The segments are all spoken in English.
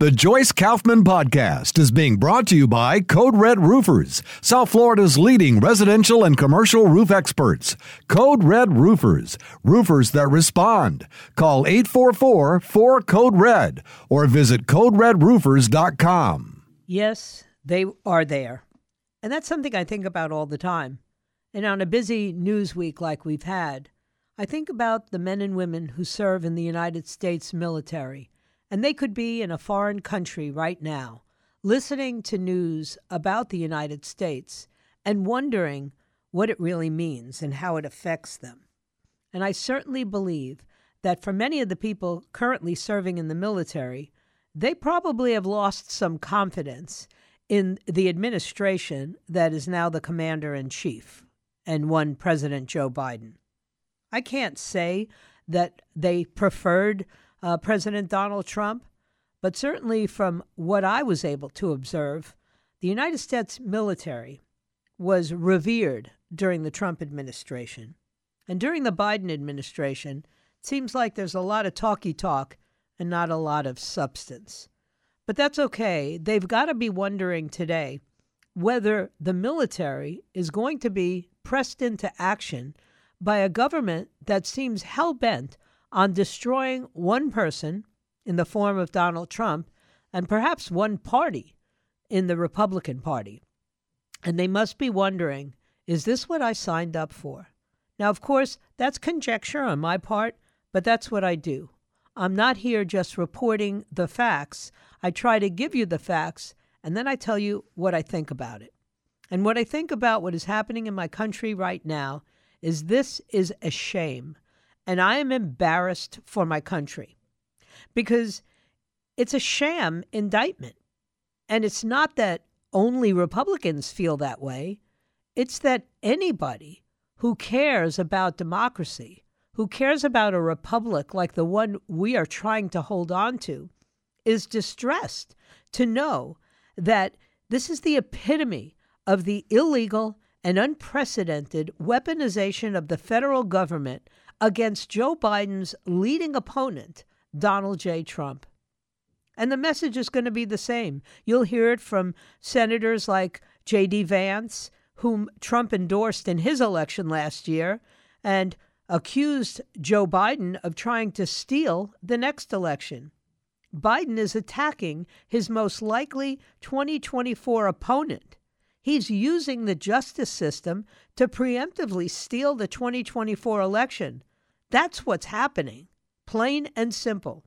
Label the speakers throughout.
Speaker 1: The Joyce Kaufman Podcast is being brought to you by Code Red Roofers, South Florida's leading residential and commercial roof experts. Code Red Roofers, roofers that respond. Call 844 4 Code Red or visit CodeRedRoofers.com.
Speaker 2: Yes, they are there. And that's something I think about all the time. And on a busy news week like we've had, I think about the men and women who serve in the United States military and they could be in a foreign country right now, listening to news about the United States and wondering what it really means and how it affects them. And I certainly believe that for many of the people currently serving in the military, they probably have lost some confidence in the administration that is now the commander in chief and one President Joe Biden. I can't say that they preferred uh, President Donald Trump. But certainly, from what I was able to observe, the United States military was revered during the Trump administration. And during the Biden administration, it seems like there's a lot of talky talk and not a lot of substance. But that's okay. They've got to be wondering today whether the military is going to be pressed into action by a government that seems hell bent on destroying one person in the form of Donald Trump and perhaps one party in the Republican Party. And they must be wondering is this what I signed up for? Now, of course, that's conjecture on my part, but that's what I do. I'm not here just reporting the facts. I try to give you the facts, and then I tell you what I think about it. And what I think about what is happening in my country right now is this is a shame and I am embarrassed for my country because it's a sham indictment. And it's not that only Republicans feel that way, it's that anybody who cares about democracy, who cares about a republic like the one we are trying to hold on to, is distressed to know that this is the epitome of the illegal and unprecedented weaponization of the federal government against Joe Biden's leading opponent, Donald J. Trump. And the message is going to be the same. You'll hear it from senators like J.D. Vance, whom Trump endorsed in his election last year and accused Joe Biden of trying to steal the next election. Biden is attacking his most likely 2024 opponent. He's using the justice system to preemptively steal the 2024 election. That's what's happening, plain and simple.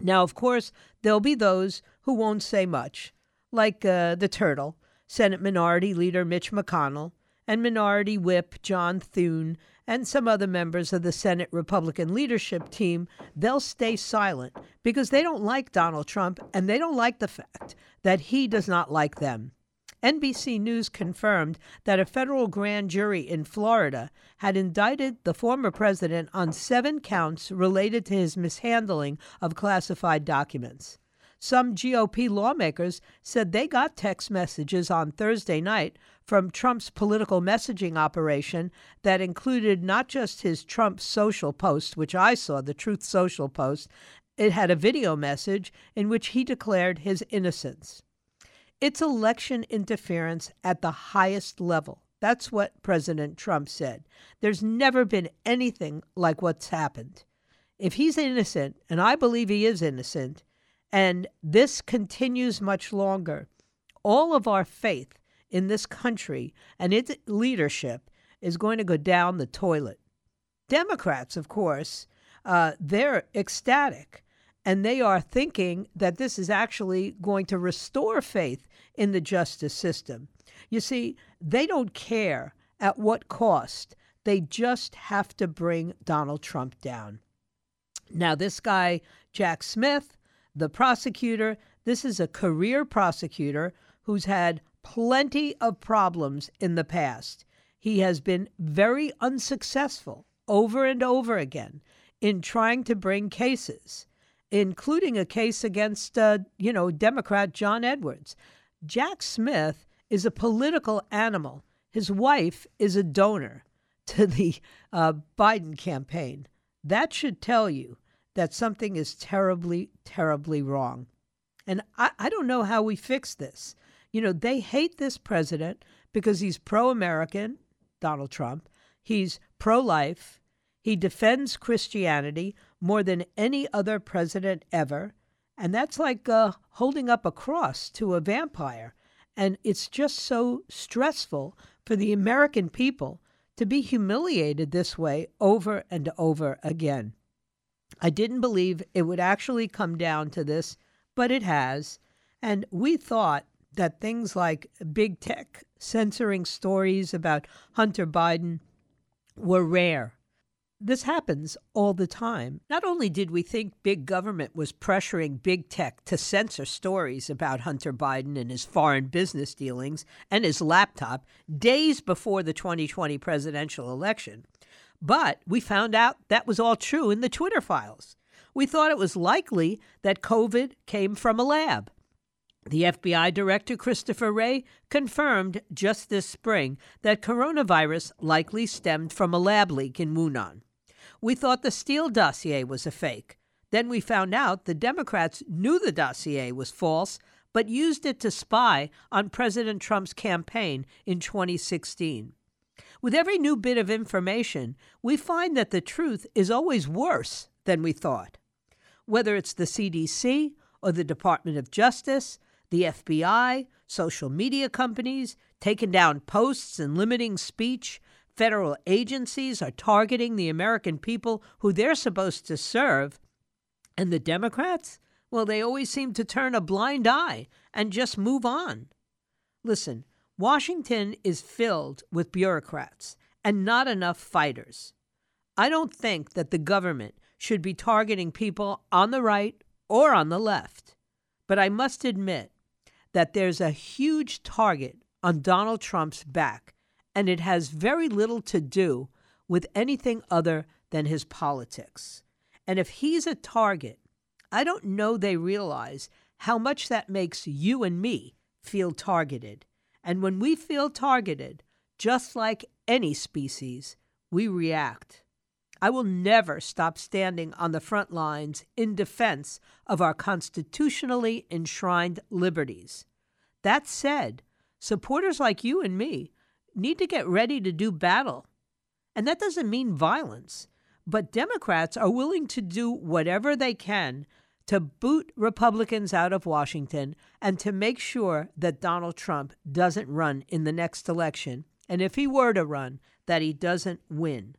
Speaker 2: Now, of course, there'll be those who won't say much, like uh, the turtle, Senate Minority Leader Mitch McConnell, and Minority Whip John Thune, and some other members of the Senate Republican leadership team. They'll stay silent because they don't like Donald Trump and they don't like the fact that he does not like them. NBC News confirmed that a federal grand jury in Florida had indicted the former president on seven counts related to his mishandling of classified documents. Some GOP lawmakers said they got text messages on Thursday night from Trump's political messaging operation that included not just his Trump social post, which I saw, the Truth Social post, it had a video message in which he declared his innocence. It's election interference at the highest level. That's what President Trump said. There's never been anything like what's happened. If he's innocent, and I believe he is innocent, and this continues much longer, all of our faith in this country and its leadership is going to go down the toilet. Democrats, of course, uh, they're ecstatic and they are thinking that this is actually going to restore faith in the justice system. You see, they don't care at what cost, they just have to bring Donald Trump down. Now, this guy, Jack Smith, the prosecutor, This is a career prosecutor who's had plenty of problems in the past. He has been very unsuccessful over and over again in trying to bring cases, including a case against, uh, you know, Democrat John Edwards. Jack Smith is a political animal. His wife is a donor to the uh, Biden campaign. That should tell you that something is terribly, terribly wrong. And I, I don't know how we fix this. You know, they hate this president because he's pro American, Donald Trump. He's pro life. He defends Christianity more than any other president ever. And that's like uh, holding up a cross to a vampire. And it's just so stressful for the American people to be humiliated this way over and over again. I didn't believe it would actually come down to this, but it has. And we thought that things like big tech censoring stories about Hunter Biden were rare. This happens all the time. Not only did we think big government was pressuring big tech to censor stories about Hunter Biden and his foreign business dealings and his laptop days before the 2020 presidential election, but we found out that was all true in the Twitter files. We thought it was likely that COVID came from a lab. The FBI Director Christopher Wray confirmed just this spring that coronavirus likely stemmed from a lab leak in Wuhan. We thought the Steele dossier was a fake. Then we found out the Democrats knew the dossier was false, but used it to spy on President Trump's campaign in 2016. With every new bit of information, we find that the truth is always worse than we thought. Whether it's the CDC or the Department of Justice, the FBI, social media companies, taking down posts and limiting speech, federal agencies are targeting the American people who they're supposed to serve. And the Democrats? Well, they always seem to turn a blind eye and just move on. Listen, Washington is filled with bureaucrats and not enough fighters. I don't think that the government should be targeting people on the right or on the left. But I must admit that there's a huge target on Donald Trump's back and it has very little to do with anything other than his politics. And if he's a target, I don't know they realize how much that makes you and me feel targeted. And when we feel targeted, just like any species, we react. I will never stop standing on the front lines in defense of our constitutionally enshrined liberties. That said, supporters like you and me need to get ready to do battle. And that doesn't mean violence. But Democrats are willing to do whatever they can to boot Republicans out of Washington and to make sure that Donald Trump doesn't run in the next election. And if he were to run, that he doesn't win.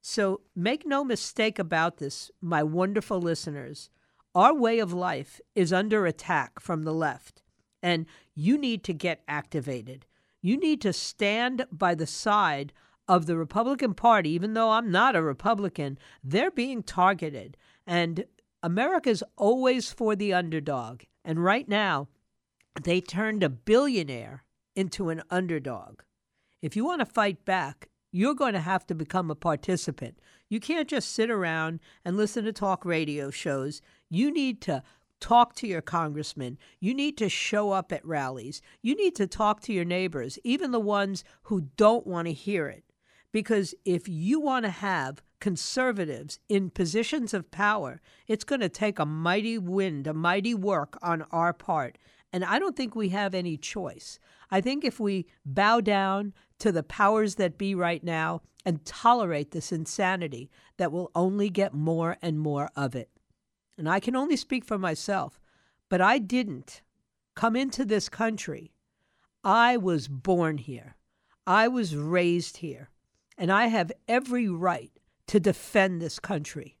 Speaker 2: So make no mistake about this, my wonderful listeners. Our way of life is under attack from the left, and you need to get activated. You need to stand by the side of the Republican Party, even though I'm not a Republican, they're being targeted. And America's always for the underdog. And right now, they turned a billionaire into an underdog. If you want to fight back, you're going to have to become a participant. You can't just sit around and listen to talk radio shows. You need to talk to your congressman. You need to show up at rallies. You need to talk to your neighbors, even the ones who don't want to hear it. Because if you want to have conservatives in positions of power, it's going to take a mighty wind, a mighty work on our part. And I don't think we have any choice. I think if we bow down to the powers that be right now and tolerate this insanity, that will only get more and more of it and I can only speak for myself, but I didn't come into this country. I was born here. I was raised here. And I have every right to defend this country.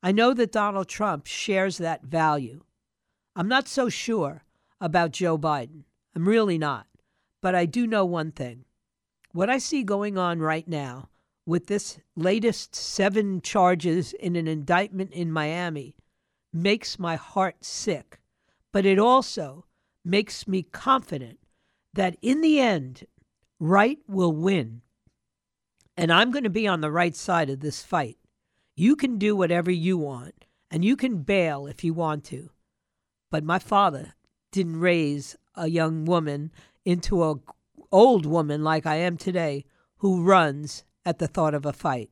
Speaker 2: I know that Donald Trump shares that value. I'm not so sure about Joe Biden. I'm really not. But I do know one thing. What I see going on right now with this latest seven charges in an indictment in Miami makes my heart sick. but it also makes me confident that in the end, right will win. And I'm going to be on the right side of this fight. You can do whatever you want, and you can bail if you want to. But my father didn't raise a young woman into a old woman like I am today who runs at the thought of a fight.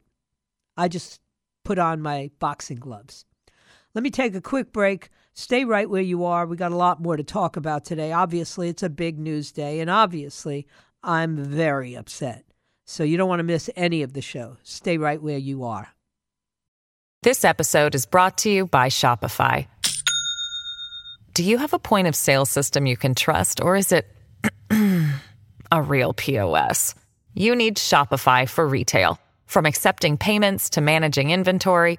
Speaker 2: I just put on my boxing gloves. Let me take a quick break. Stay right where you are. We got a lot more to talk about today. Obviously, it's a big news day, and obviously, I'm very upset. So you don't want to miss any of the show. Stay right where you are.
Speaker 3: This episode is brought to you by Shopify. Do you have a point of sale system you can trust, or is it a real POS? You need Shopify for retail. From accepting payments to managing inventory,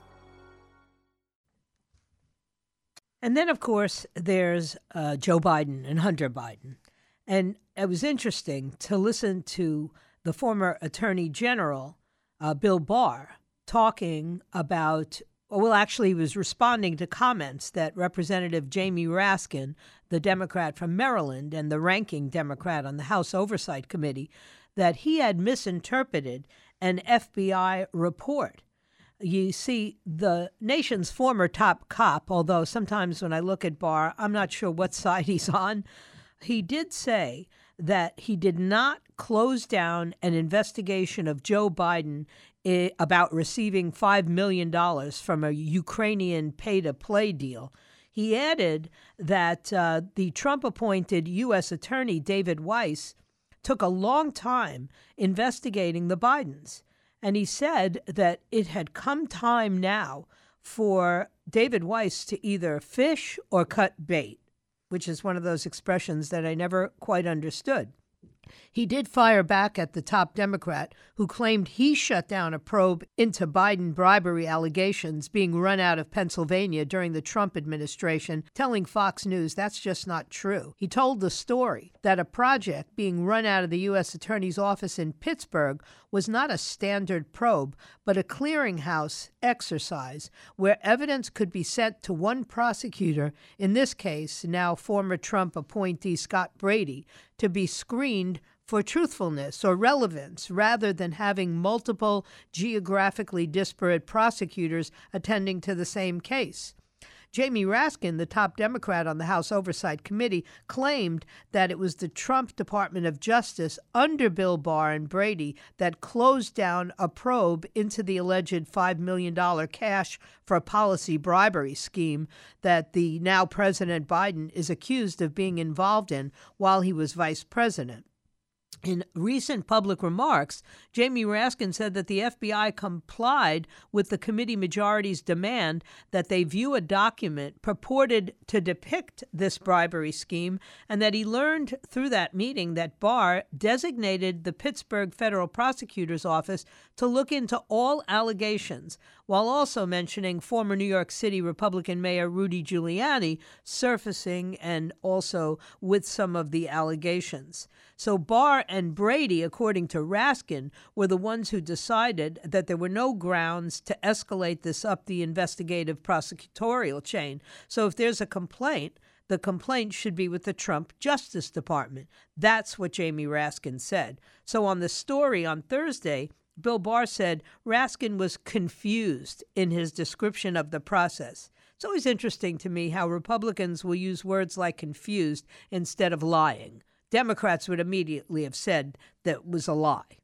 Speaker 2: And then, of course, there's uh, Joe Biden and Hunter Biden. And it was interesting to listen to the former Attorney General, uh, Bill Barr, talking about, well, actually, he was responding to comments that Representative Jamie Raskin, the Democrat from Maryland and the ranking Democrat on the House Oversight Committee, that he had misinterpreted an FBI report you see the nation's former top cop, although sometimes when I look at Barr, I'm not sure what side he's on. He did say that he did not close down an investigation of Joe Biden eh, about receiving $5 million from a Ukrainian pay to play deal. He added that uh, the Trump appointed U.S. Attorney David Weiss took a long time investigating the Bidens. And he said that it had come time now for David Weiss to either fish or cut bait, which is one of those expressions that I never quite understood. He did fire back at the top Democrat who claimed he shut down a probe into Biden bribery allegations being run out of Pennsylvania during the Trump administration, telling Fox News that's just not true. He told the story that a project being run out of the U.S. Attorney's Office in Pittsburgh was not a standard probe, but a clearinghouse exercise where evidence could be sent to one prosecutor, in this case, now former Trump appointee Scott Brady, to be screened for truthfulness or relevance rather than having multiple geographically disparate prosecutors attending to the same case. Jamie Raskin, the top Democrat on the House Oversight Committee, claimed that it was the Trump Department of Justice under Bill Barr and Brady that closed down a probe into the alleged $5 million cash for policy bribery scheme that the now President Biden is accused of being involved in while he was vice president. In recent public remarks, Jamie Raskin said that the FBI complied with the committee majority's demand that they view a document purported to depict this bribery scheme, and that he learned through that meeting that Barr designated the Pittsburgh federal prosecutor's office to look into all allegations, while also mentioning former New York City Republican Mayor Rudy Giuliani surfacing and also with some of the allegations. So Barr and Brady, according to Raskin, were the ones who decided that there were no grounds to escalate this up the investigative prosecutorial chain. So if there's a complaint, the complaint should be with the Trump Justice Department. That's what Jamie Raskin said. So on the story on Thursday, Bill Barr said Raskin was confused in his description of the process. It's always interesting to me how Republicans will use words like confused instead of lying. Democrats would immediately have said that was a lie.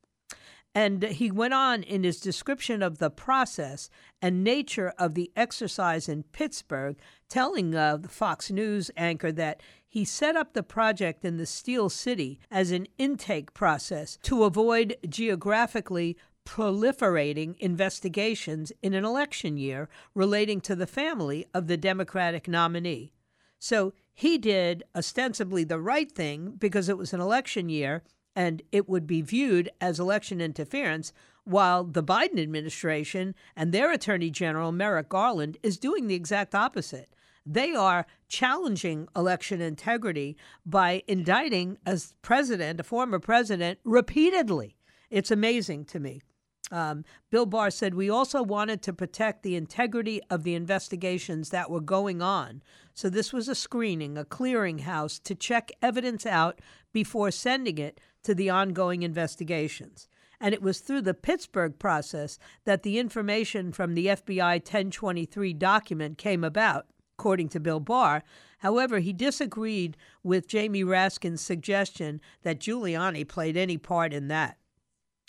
Speaker 2: And he went on in his description of the process and nature of the exercise in Pittsburgh, telling uh, the Fox News anchor that he set up the project in the Steel City as an intake process to avoid geographically proliferating investigations in an election year relating to the family of the Democratic nominee. So he did ostensibly the right thing because it was an election year and it would be viewed as election interference, while the Biden administration and their Attorney General, Merrick Garland, is doing the exact opposite. They are challenging election integrity by indicting a president, a former president, repeatedly. It's amazing to me. Um, Bill Barr said, We also wanted to protect the integrity of the investigations that were going on. So this was a screening, a clearinghouse to check evidence out before sending it to the ongoing investigations. And it was through the Pittsburgh process that the information from the FBI 1023 document came about, according to Bill Barr. However, he disagreed with Jamie Raskin's suggestion that Giuliani played any part in that.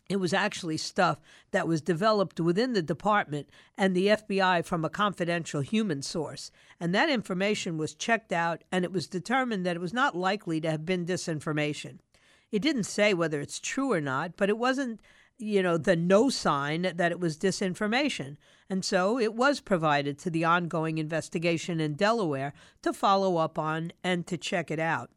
Speaker 2: It was actually stuff that was developed within the department and the FBI from a confidential human source. And that information was checked out, and it was determined that it was not likely to have been disinformation. It didn't say whether it's true or not, but it wasn't, you know, the no sign that it was disinformation. And so it was provided to the ongoing investigation in Delaware to follow up on and to check it out.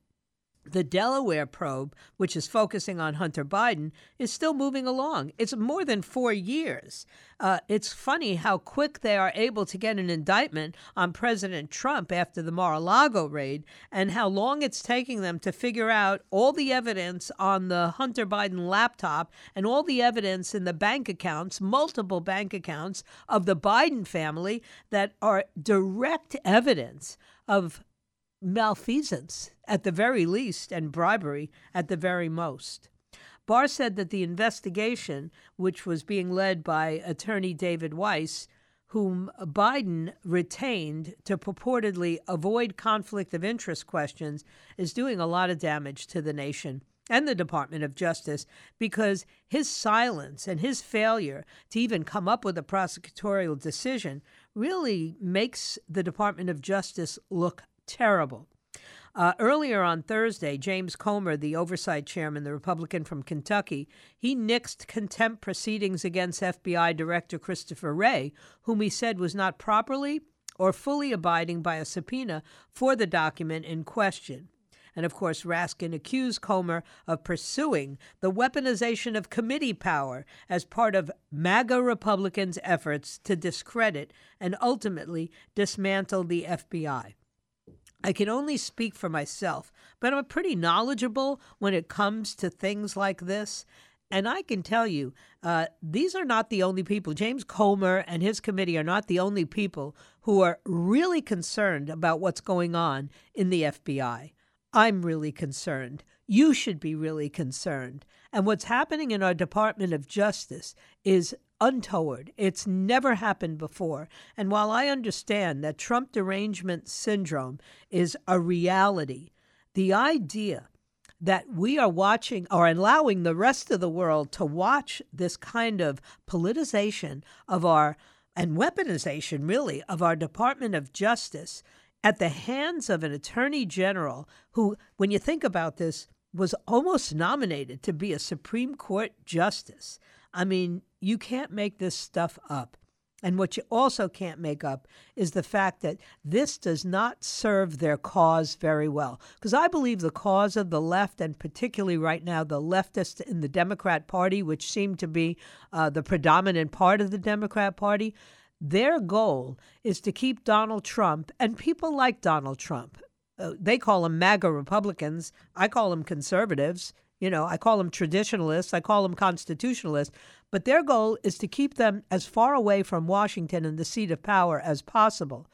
Speaker 2: The Delaware probe, which is focusing on Hunter Biden, is still moving along. It's more than four years. Uh, it's funny how quick they are able to get an indictment on President Trump after the Mar a Lago raid, and how long it's taking them to figure out all the evidence on the Hunter Biden laptop and all the evidence in the bank accounts, multiple bank accounts of the Biden family that are direct evidence of malfeasance at the very least and bribery at the very most. Barr said that the investigation, which was being led by attorney David Weiss, whom Biden retained to purportedly avoid conflict of interest questions, is doing a lot of damage to the nation and the Department of Justice because his silence and his failure to even come up with a prosecutorial decision really makes the Department of Justice look terrible. Uh, earlier on Thursday, James Comer, the oversight chairman, the Republican from Kentucky, he nixed contempt proceedings against FBI Director Christopher Wray, whom he said was not properly or fully abiding by a subpoena for the document in question. And of course, Raskin accused Comer of pursuing the weaponization of committee power as part of MAGA Republicans' efforts to discredit and ultimately dismantle the FBI. I can only speak for myself, but I'm pretty knowledgeable when it comes to things like this. And I can tell you, uh, these are not the only people. James Comer and his committee are not the only people who are really concerned about what's going on in the FBI. I'm really concerned. You should be really concerned. And what's happening in our Department of Justice is untoward. It's never happened before. And while I understand that Trump derangement syndrome is a reality, the idea that we are watching or allowing the rest of the world to watch this kind of politicization of our and weaponization, really, of our Department of Justice at the hands of an attorney general who, when you think about this, was almost nominated to be a Supreme Court justice. I mean, you can't make this stuff up. And what you also can't make up is the fact that this does not serve their cause very well. Because I believe the cause of the left, and particularly right now, the leftists in the Democrat Party, which seem to be uh, the predominant part of the Democrat Party, their goal is to keep Donald Trump and people like Donald Trump. Uh, they call them MAGA Republicans. I call them conservatives. You know, I call them traditionalists, I call them constitutionalists, but their goal is to keep them as far away from Washington and the seat of power as possible.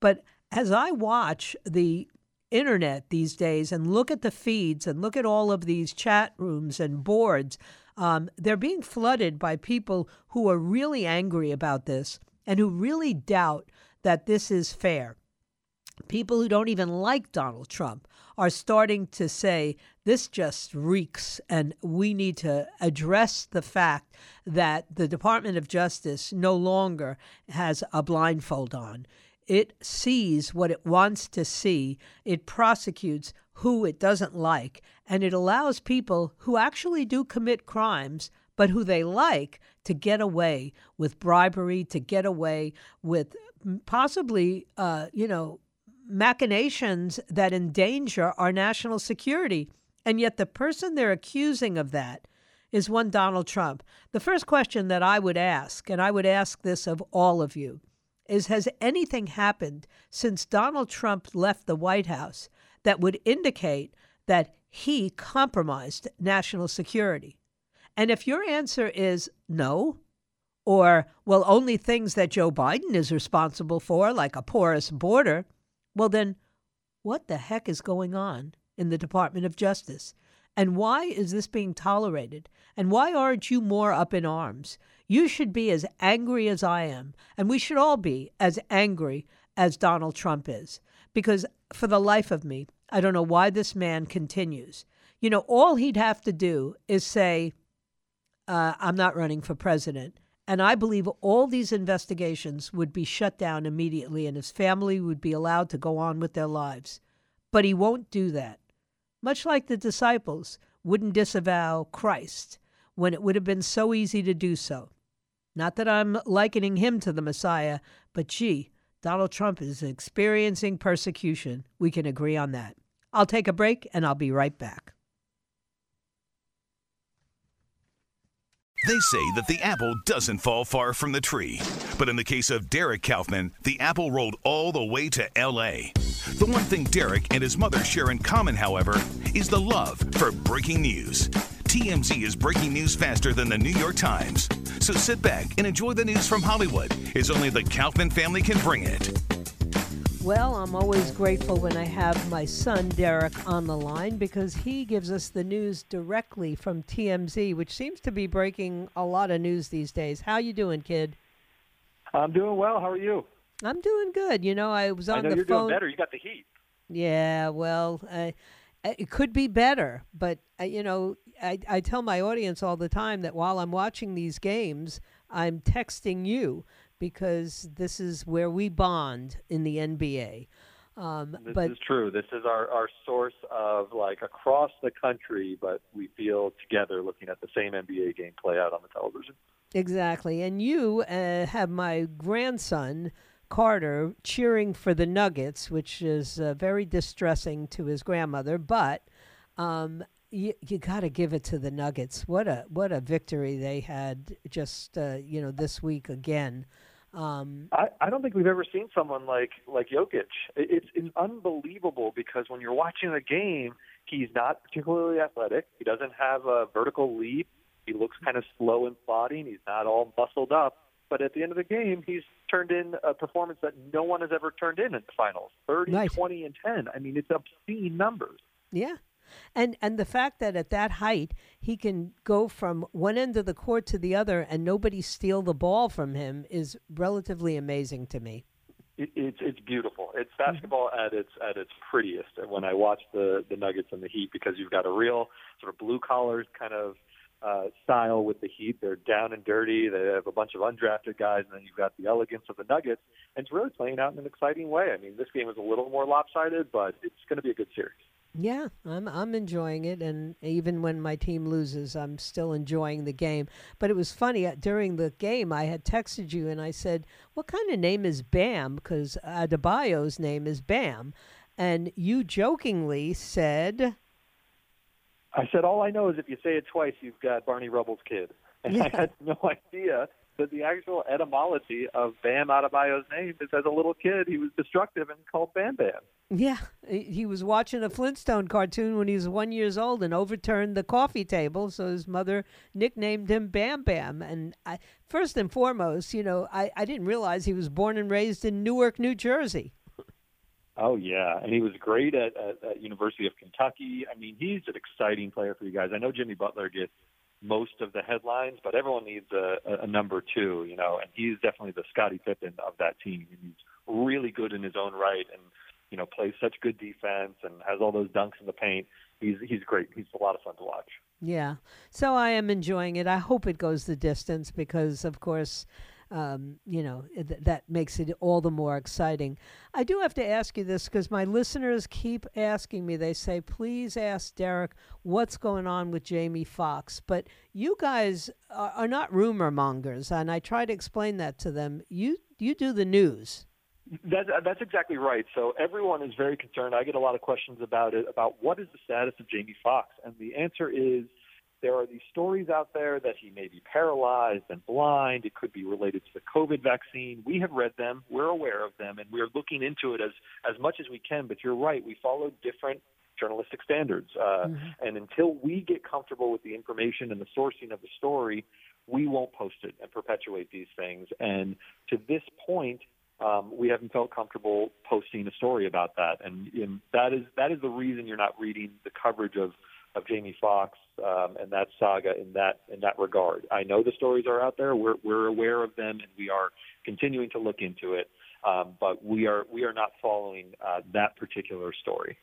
Speaker 2: But as I watch the internet these days and look at the feeds and look at all of these chat rooms and boards, um, they're being flooded by people who are really angry about this and who really doubt that this is fair people who don't even like Donald Trump are starting to say this just reeks, and we need to address the fact that the Department of Justice no longer has a blindfold on. it sees what it wants to see, it prosecutes who it doesn't like, and it allows people who actually do commit crimes but who they like to get away with bribery, to get away with possibly, uh, you know, machinations that endanger our national security. And yet, the person they're accusing of that is one Donald Trump. The first question that I would ask, and I would ask this of all of you, is Has anything happened since Donald Trump left the White House that would indicate that he compromised national security? And if your answer is no, or, well, only things that Joe Biden is responsible for, like a porous border, well, then what the heck is going on in the Department of Justice? And why is this being tolerated? And why aren't you more up in arms? You should be as angry as I am, and we should all be as angry as Donald Trump is. Because for the life of me, I don't know why this man continues. You know, all he'd have to do is say, uh, I'm not running for president. And I believe all these investigations would be shut down immediately and his family would be allowed to go on with their lives. But he won't do that. Much like the disciples wouldn't disavow Christ when it would have been so easy to do so. Not that I'm likening him to the Messiah, but gee, Donald Trump is experiencing persecution. We can agree on that. I'll take a break and I'll be right back.
Speaker 4: They say that the apple doesn't fall far from the tree. But in the case of Derek Kaufman, the apple rolled all the way to LA. The one thing Derek and his mother share in common, however, is the love for breaking news. TMZ is breaking news faster than the New York Times. So sit back and enjoy the news from Hollywood, as only the Kaufman family can bring it.
Speaker 2: Well, I'm always grateful when I have my son Derek on the line because he gives us the news directly from TMZ, which seems to be breaking a lot of news these days. How you doing, kid?
Speaker 5: I'm doing well. How are you?
Speaker 2: I'm doing good. You know, I was on
Speaker 5: I know
Speaker 2: the
Speaker 5: you're
Speaker 2: phone.
Speaker 5: doing better. You got the heat.
Speaker 2: Yeah, well, uh, it could be better, but uh, you know, I, I tell my audience all the time that while I'm watching these games, I'm texting you because this is where we bond in the NBA. Um,
Speaker 5: This
Speaker 2: but
Speaker 5: is true. This is our, our source of like across the country, but we feel together looking at the same NBA game play out on the television.
Speaker 2: exactly, and you uh, have my grandson Carter cheering for the Nuggets, which is uh, very distressing to his grandmother. But um, you, you got to give it to the Nuggets. What a what a victory they had just uh, you know this week again. Um,
Speaker 5: I, I don't think we've ever seen someone like like Jokic. It's it's unbelievable because when you're watching a game, he's not particularly athletic. He doesn't have a vertical leap. He looks kind of slow and plodding. He's not all muscled up. But at the end of the game, he's turned in a performance that no one has ever turned in in the finals 30,
Speaker 2: Nice.
Speaker 5: 20, and 10. I mean, it's obscene numbers.
Speaker 2: Yeah. And and the fact that at that height he can go from one end of the court to the other and nobody steal the ball from him is relatively amazing to me.
Speaker 5: It, it's it's beautiful. It's basketball at its at its prettiest when I watch the the Nuggets and the Heat because you've got a real sort of blue collar kind of uh, style with the Heat. They're down and dirty. They have a bunch of undrafted guys, and then you've got the elegance of the Nuggets. And it's really playing out in an exciting way. I mean, this game is a little more lopsided, but it's going to be a good series.
Speaker 2: Yeah, I'm I'm enjoying it, and even when my team loses, I'm still enjoying the game. But it was funny uh, during the game. I had texted you, and I said, "What kind of name is Bam?" Because Adebayo's name is Bam, and you jokingly said,
Speaker 5: I said, all I know is if you say it twice, you've got Barney Rubble's kid. And I had no idea that the actual etymology of Bam Adebayo's name is as a little kid, he was destructive and called Bam Bam.
Speaker 2: Yeah, he he was watching a Flintstone cartoon when he was one years old and overturned the coffee table, so his mother nicknamed him Bam Bam. And I, first and foremost, you know, I, I didn't realize he was born and raised in Newark, New Jersey.
Speaker 5: Oh yeah, and he was great at, at, at University of Kentucky. I mean, he's an exciting player for you guys. I know Jimmy Butler gets most of the headlines, but everyone needs a, a, number two, you know, and he's definitely the Scottie Pippen of that team. He's really good in his own right, and you know, plays such good defense and has all those dunks in the paint. He's he's great. He's a lot of fun to watch.
Speaker 2: Yeah, so I am enjoying it. I hope it goes the distance because, of course, um, you know, th- that makes it all the more exciting. I do have to ask you this because my listeners keep asking me. They say, please ask Derek what's going on with Jamie Foxx. But you guys are, are not rumor mongers, and I try to explain that to them. You you do the news.
Speaker 5: That's, that's exactly right. So everyone is very concerned. I get a lot of questions about it, about what is the status of Jamie Foxx, and the answer is there are these stories out there that he may be paralyzed and blind. It could be related to the COVID vaccine. We have read them. We're aware of them, and we're looking into it as as much as we can. But you're right. We follow different journalistic standards, uh, mm-hmm. and until we get comfortable with the information and the sourcing of the story, we won't post it and perpetuate these things. And to this point, um, we haven't felt comfortable posting a story about that, and, and that is that is the reason you're not reading the coverage of of Jamie Foxx um, and that saga in that in that regard. I know the stories are out there. We're we're aware of them, and we are continuing to look into it. Um, but we are we are not following uh, that particular story.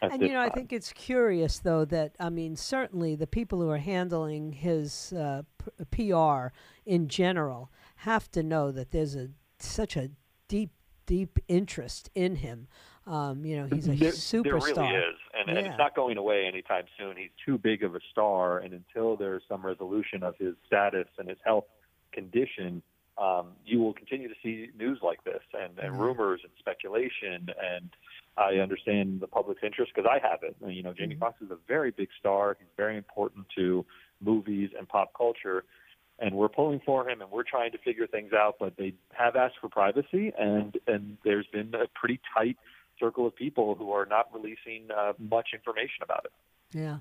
Speaker 2: And you know, time. I think it's curious though that I mean, certainly the people who are handling his uh, PR in general have to know that there's a such a deep, deep interest in him. Um, you know, he's a
Speaker 5: there,
Speaker 2: superstar.
Speaker 5: There really is, and, yeah. and, it's not going away anytime soon. He's too big of a star, and until there's some resolution of his status and his health condition, um, you will continue to see news like this and, and mm-hmm. rumors and speculation. And I understand the public's interest because I have it. You know, Jamie mm-hmm. Foxx is a very big star. He's very important to movies and pop culture and we're pulling for him and we're trying to figure things out but they have asked for privacy and and there's been a pretty tight circle of people who are not releasing uh, much information about it
Speaker 2: yeah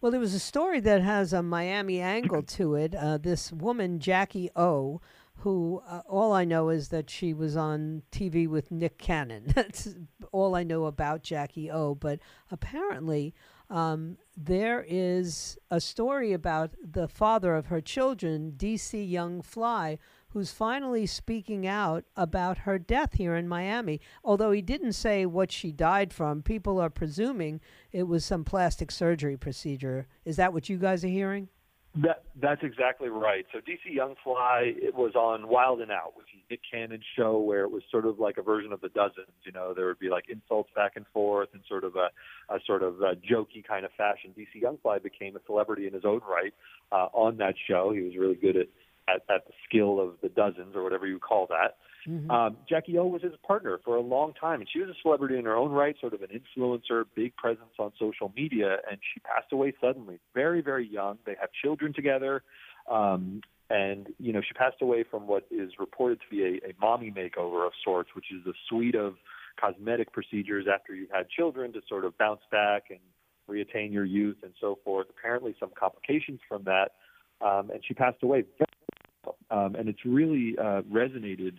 Speaker 2: well there was a story that has a miami angle to it uh, this woman jackie o who uh, all I know is that she was on TV with Nick Cannon. That's all I know about Jackie O. But apparently, um, there is a story about the father of her children, DC Young Fly, who's finally speaking out about her death here in Miami. Although he didn't say what she died from, people are presuming it was some plastic surgery procedure. Is that what you guys are hearing?
Speaker 5: That that's exactly right. So DC Young Fly it was on Wild and Out, which is Nick Cannon's show, where it was sort of like a version of the Dozens. You know, there would be like insults back and forth, and sort of a, a sort of a jokey kind of fashion. DC Young Fly became a celebrity in his own right uh, on that show. He was really good at, at at the skill of the Dozens or whatever you call that. Mm-hmm. Um, Jackie O was his partner for a long time, and she was a celebrity in her own right, sort of an influencer, big presence on social media, and she passed away suddenly, very, very young. They have children together, um, and you know she passed away from what is reported to be a, a mommy makeover of sorts, which is a suite of cosmetic procedures after you've had children to sort of bounce back and reattain your youth and so forth. Apparently, some complications from that, um, and she passed away. Um, and it's really uh, resonated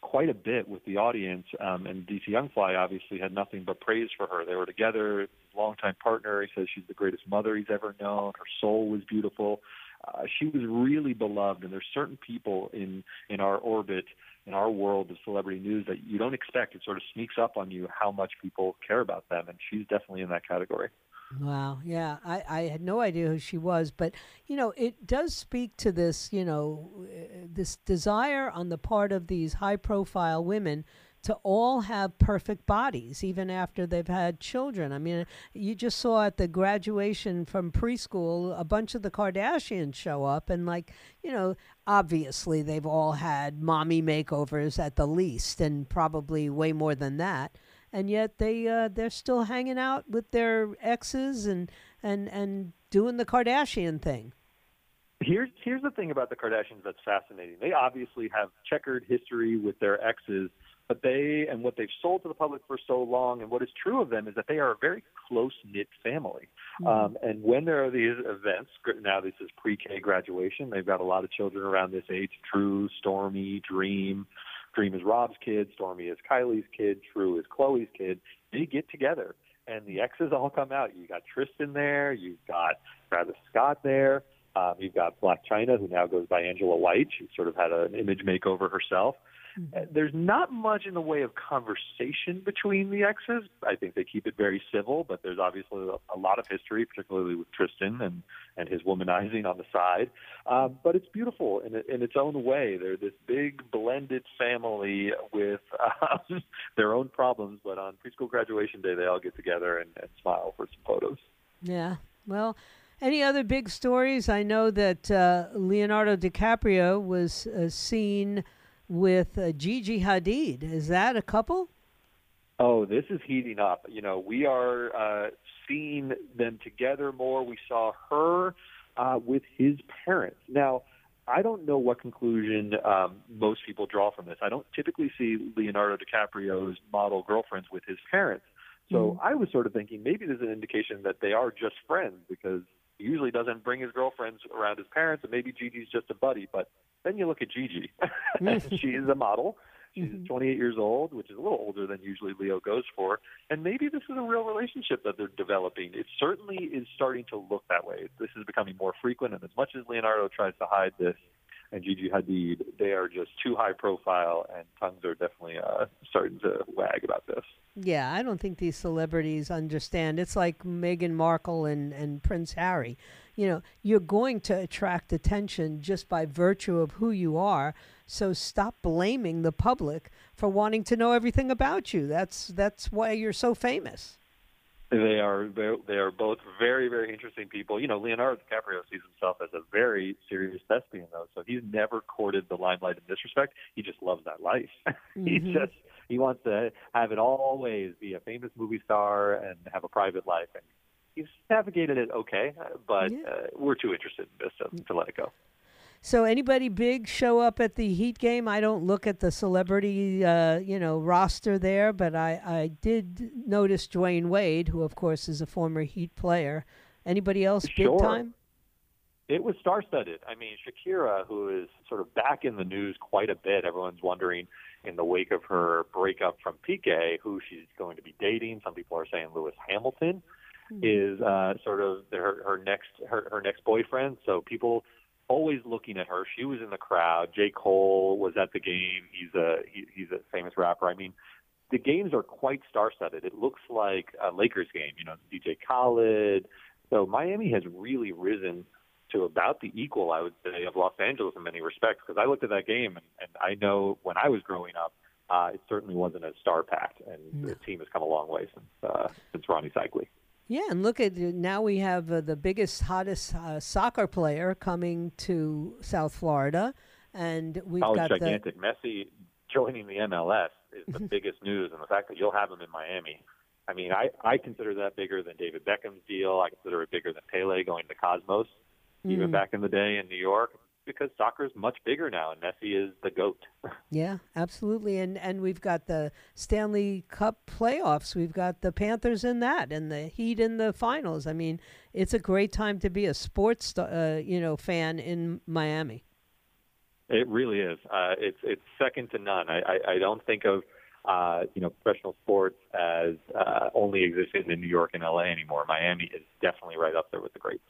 Speaker 5: quite a bit with the audience. Um, and DC Young Fly obviously had nothing but praise for her. They were together, longtime partner. He says she's the greatest mother he's ever known. Her soul was beautiful. Uh, she was really beloved, and there's certain people in in our orbit, in our world of celebrity news that you don't expect. It sort of sneaks up on you how much people care about them, and she's definitely in that category.
Speaker 2: Wow. Yeah. I, I had no idea who she was, but, you know, it does speak to this, you know, uh, this desire on the part of these high profile women to all have perfect bodies, even after they've had children. I mean, you just saw at the graduation from preschool, a bunch of the Kardashians show up, and, like, you know, obviously they've all had mommy makeovers at the least, and probably way more than that and yet they uh, they're still hanging out with their exes and and and doing the Kardashian thing.
Speaker 5: Here's here's the thing about the Kardashians that's fascinating. They obviously have checkered history with their exes, but they and what they've sold to the public for so long, and what is true of them is that they are a very close knit family. Mm-hmm. Um, and when there are these events, now this is pre-K graduation. They've got a lot of children around this age: True, Stormi, Dream. Dream is Rob's kid, Stormi is Kylie's kid, True is Khloe's kid. They get together, and the exes all come out. You got Tristan there, you've got Travis Scott there, um, you've got Blac Chyna, who now goes by Angela White. She sort of had an image makeover herself. Mm-hmm. Uh, there's not much in the way of conversation between the exes. I think they keep it very civil, but there's obviously a, a lot of history, particularly with Tristan and and his womanizing on the side. Um, but it's beautiful in, in its own way. They're this big blended family with um, their own problems, but on preschool graduation day, they all get together and, and smile for some photos.
Speaker 2: Yeah. Well, any other big stories? I know that uh, Leonardo DiCaprio was uh, seen with uh, Gigi Hadid. Is that a couple?
Speaker 5: Oh, this is heating up. You know, we are uh, seeing them together more. We saw her uh, with his parents. Now, I don't know what conclusion um, most people draw from this. I don't typically see Leonardo DiCaprio's model girlfriends with his parents. So mm-hmm. I was sort of thinking maybe there's an indication that they are just friends because he usually doesn't bring his girlfriends around his parents, and maybe Gigi's just a buddy. But then you look at Gigi, she is a model. She's mm-hmm. 28 years old, which is a little older than usually Leo goes for. And maybe this is a real relationship that they're developing. It certainly is starting to look that way. This is becoming more frequent. And as much as Leonardo tries to hide this, and Gigi Hadid, they are just too high profile, and tongues are definitely uh, starting to wag about this.
Speaker 2: Yeah, I don't think these celebrities understand. It's like Meghan Markle and, and Prince Harry. You know, you're going to attract attention just by virtue of who you are. So stop blaming the public for wanting to know everything about you. That's that's why you're so famous.
Speaker 5: They are they are both very very interesting people. You know, Leonardo DiCaprio sees himself as a very serious thespian though, so he's never courted the limelight in this respect. He just loves that life. Mm-hmm. he just he wants to have it always be a famous movie star and have a private life, and he's navigated it okay. But yeah. uh, we're too interested in this to, to let it go.
Speaker 2: So anybody big show up at the Heat game? I don't look at the celebrity, uh, you know, roster there, but I, I did notice Dwyane Wade, who of course is a former Heat player. Anybody else big time?
Speaker 5: It was star-studded. I mean, Shakira, who is sort of back in the news quite a bit. Everyone's wondering in the wake of her breakup from Piqué, who she's going to be dating. Some people are saying Lewis Hamilton mm-hmm. is uh, sort of her, her next her, her next boyfriend. So people always looking at her. She was in the crowd. J. Cole was at the game. He's a he, he's a famous rapper. I mean, the games are quite star-studded. It looks like a Lakers game. You know, DJ Khaled. So Miami has really risen to about the equal, I would say, of Los Angeles in many respects. Because I looked at that game, and, and I know when I was growing up, uh, it certainly wasn't as star-packed, and no. the team has come a long way since uh, since Rony Seikaly.
Speaker 2: Yeah, and look at now we have uh, the biggest, hottest uh, soccer player coming to South Florida, and we've
Speaker 5: oh,
Speaker 2: got
Speaker 5: gigantic. The... Messi joining the MLS is the biggest news, and the fact that you'll have him in Miami. I mean, I I consider that bigger than David Beckham's deal. I consider it bigger than Pele going to Cosmos, mm. even back in the day in New York because soccer is much bigger now, and Messi is the goat.
Speaker 2: yeah, absolutely. And and we've got the Stanley Cup playoffs. We've got the Panthers in that, and the Heat in the finals. I mean, it's a great time to be a sports, uh, you know, fan in Miami.
Speaker 5: It really is. Uh, it's it's second to none. I, I, I don't think of uh, you know professional sports as uh, only existing in New York and LA anymore. Miami is definitely right up there with the greats.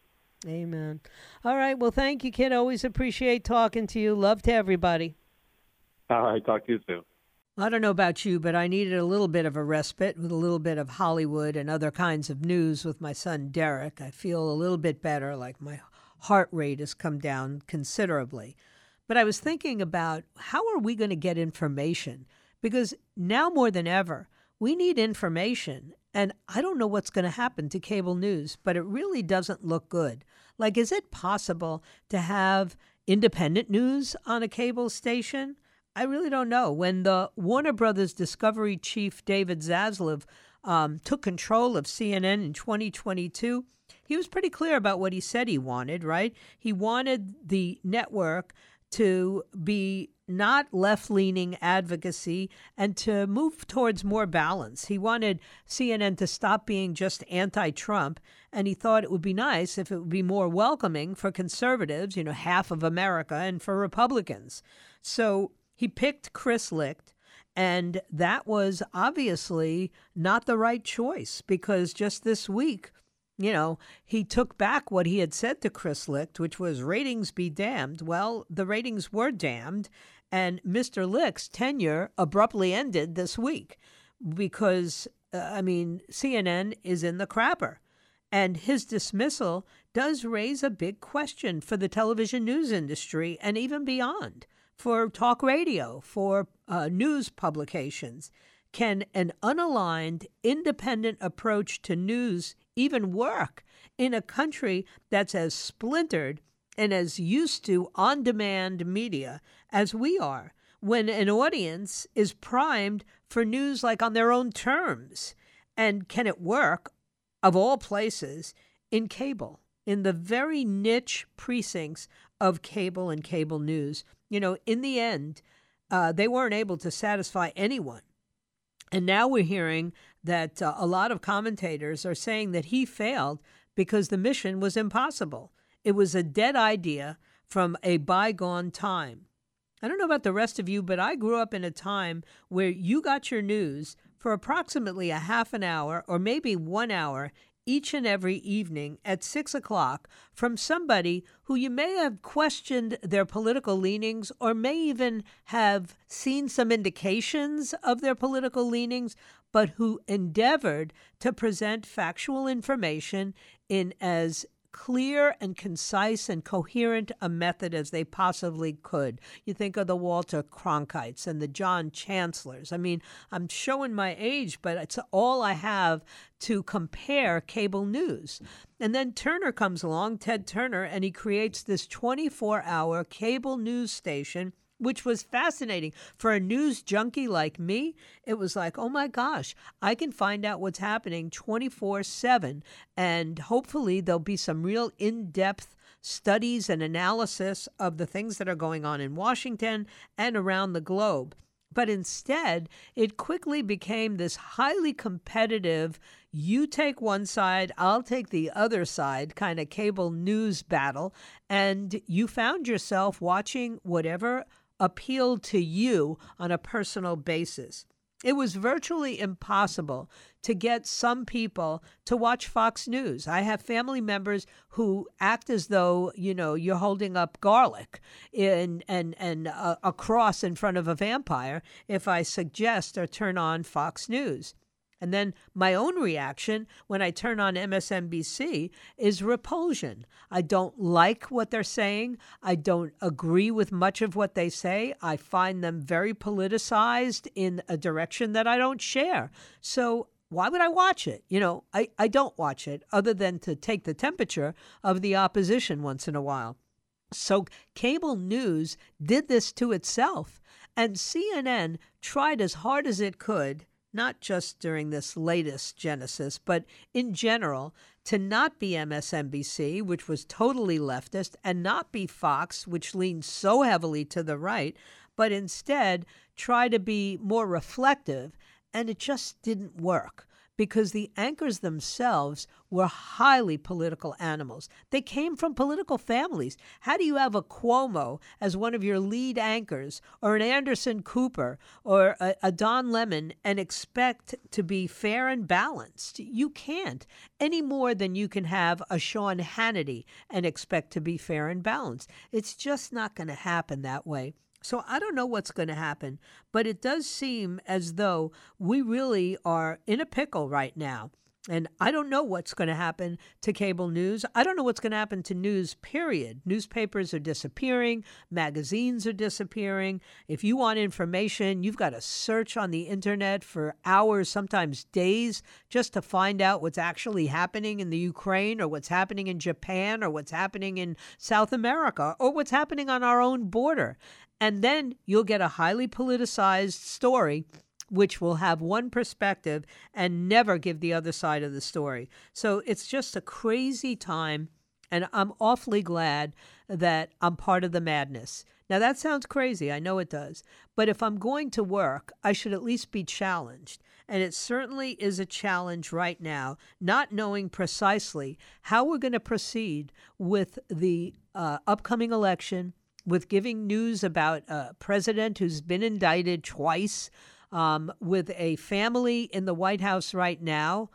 Speaker 2: Amen. All right. Well, thank you, kid. Always appreciate talking to you. Love to everybody.
Speaker 5: All right. Talk to you soon.
Speaker 2: I don't know about you, but I needed a little bit of a respite with a little bit of Hollywood and other kinds of news with my son Derek. I feel a little bit better, like my heart rate has come down considerably. But I was thinking about how are we going to get information? Because now more than ever, we need information. And I don't know what's going to happen to cable news, but it really doesn't look good. Like, is it possible to have independent news on a cable station? I really don't know. When the Warner Brothers Discovery chief David Zaslav um, took control of CNN in 2022, he was pretty clear about what he said he wanted, right? He wanted the network to be not left leaning advocacy and to move towards more balance. He wanted CNN to stop being just anti Trump, and he thought it would be nice if it would be more welcoming for conservatives, you know, half of America, and for Republicans. So he picked Chris Licht. And that was obviously not the right choice because just this week, you know, he took back what he had said to Chris Licht, which was ratings be damned. Well, the ratings were damned, and Mr. Licht's tenure abruptly ended this week because, uh, I mean, CNN is in the crapper. And his dismissal does raise a big question for the television news industry and even beyond, for talk radio, for uh, news publications. Can an unaligned, independent approach to news even work in a country that's as splintered and as used to on demand media as we are, when an audience is primed for news like on their own terms? And can it work, of all places, in cable, in the very niche precincts of cable and cable news? You know, in the end, uh, they weren't able to satisfy anyone and now we're hearing that uh, a lot of commentators are saying that he failed because the mission was impossible. It was a dead idea from a bygone time. I don't know about the rest of you, but I grew up in a time where you got your news for approximately a half an hour or maybe one hour each and every evening at six o'clock from somebody who you may have questioned their political leanings or may even have seen some indications of their political leanings, but who endeavored to present factual information in as clear and concise and coherent a method as they possibly could. You think of the Walter Cronkites and the John Chancellors. I mean, I'm showing my age, but it's all I have to compare cable news. And then Turner comes along, Ted Turner, and he creates this 24 hour cable news station which was fascinating. For a news junkie like me, it was like, oh my gosh, I can find out what's happening 24 7. And hopefully, there'll be some real in depth studies and analysis of the things that are going on in Washington and around the globe. But instead, it quickly became this highly competitive, you take one side, I'll take the other side kind of cable news battle. And you found yourself watching whatever appealed to you on a personal basis. It was virtually impossible to get some people to watch Fox News. I have family members who act as though, you know, you're holding up garlic in, and, and a, a cross in front of a vampire if I suggest or turn on Fox News. And then my own reaction when I turn on MSNBC is repulsion. I don't like what they're saying. I don't agree with much of what they say. I find them very politicized in a direction that I don't share. So why would I watch it? You know, I, I don't watch it other than to take the temperature of the opposition once in a while. So cable news did this to itself. And CNN tried as hard as it could not just during this latest Genesis, but in general, to not be MSNBC, which was totally leftist, and not be Fox, which leaned so heavily to the right, but instead try to be more reflective. And it just didn't work because the anchors themselves were highly political animals. They came from political families. How do you have a Cuomo as one of your lead anchors, or an Anderson Cooper, or a, a Don Lemon, and expect to be fair and balanced? You can't, any more than you can have a Sean Hannity and expect to be fair and balanced. It's just not going to happen that way. So I don't know what's going to happen, but it does seem as though we really are in a pickle right now. And I don't know what's going to happen to cable news. I don't know what's going to happen to news, period. Newspapers are disappearing, magazines are disappearing. If you want information, you've got to search on the internet for hours, sometimes days, just to find out what's actually happening in the Ukraine or what's happening in Japan or what's happening in South America or what's happening on our own border. And then you'll get a highly politicized story which will have one perspective and never give the other side of the story. So it's just a crazy time, and I'm awfully glad that I'm part of the madness. Now, that sounds crazy. I know it does. But if I'm going to work, I should at least be challenged. And it certainly is a challenge right now, not knowing precisely how we're going to proceed with the uh, upcoming election with giving news about a president who's been indicted twice, um, with a family in the White House right now.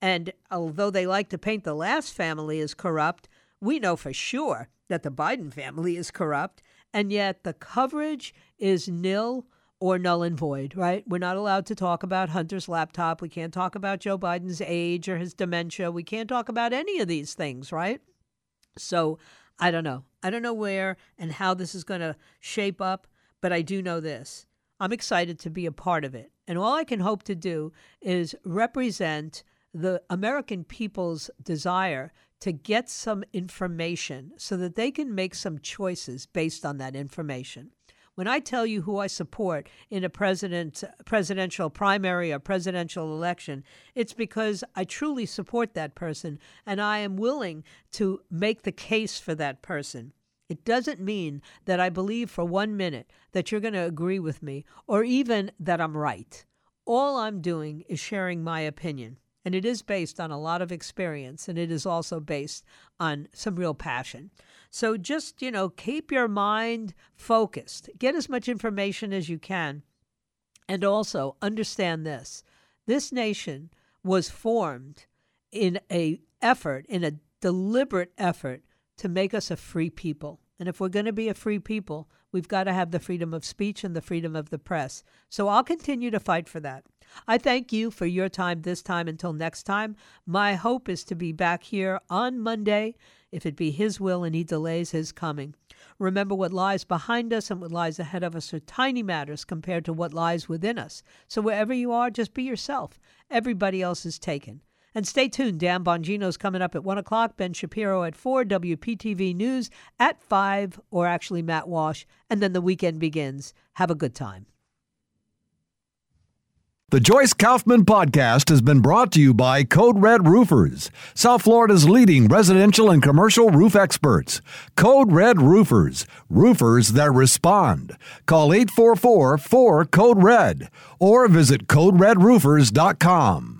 Speaker 2: And although they like to paint the last family as corrupt, we know for sure that the Biden family is corrupt. And yet the coverage is nil or null and void, right? We're not allowed to talk about Hunter's laptop. We can't talk about Joe Biden's age or his dementia. We can't talk about any of these things, right? So I don't know. I don't know where and how this is going to shape up, but I do know this. I'm excited to be a part of it. And all I can hope to do is represent the American people's desire to get some information so that they can make some choices based on that information. When I tell you who I support in a president presidential primary or presidential election, it's because I truly support that person and I am willing to make the case for that person. It doesn't mean that I believe for one minute that you're going to agree with me or even that I'm right. All I'm doing is sharing my opinion. And it is based on a lot of experience and it is also based on some real passion. So just, you know, keep your mind focused. Get as much information as you can. And also understand this. This nation was formed in a effort, in a deliberate effort to make us a free people. And if we're going to be a free people, we've got to have the freedom of speech and the freedom of the press. So I'll continue to fight for that. I thank you for your time this time until next time. My hope is to be back here on Monday, if it be His will and He delays His coming. Remember, what lies behind us and what lies ahead of us are tiny matters compared to what lies within us. So wherever you are, just be yourself. Everybody else is taken. And stay tuned. Dan Bongino's coming up at 1 o'clock, Ben Shapiro at 4, WPTV News at 5, or actually Matt Walsh. And then the weekend begins. Have a good time.
Speaker 1: The Joyce Kaufman podcast has been brought to you by Code Red Roofers, South Florida's leading residential and commercial roof experts. Code Red Roofers, roofers that respond. Call 844 4 Code Red or visit CodeRedRoofers.com.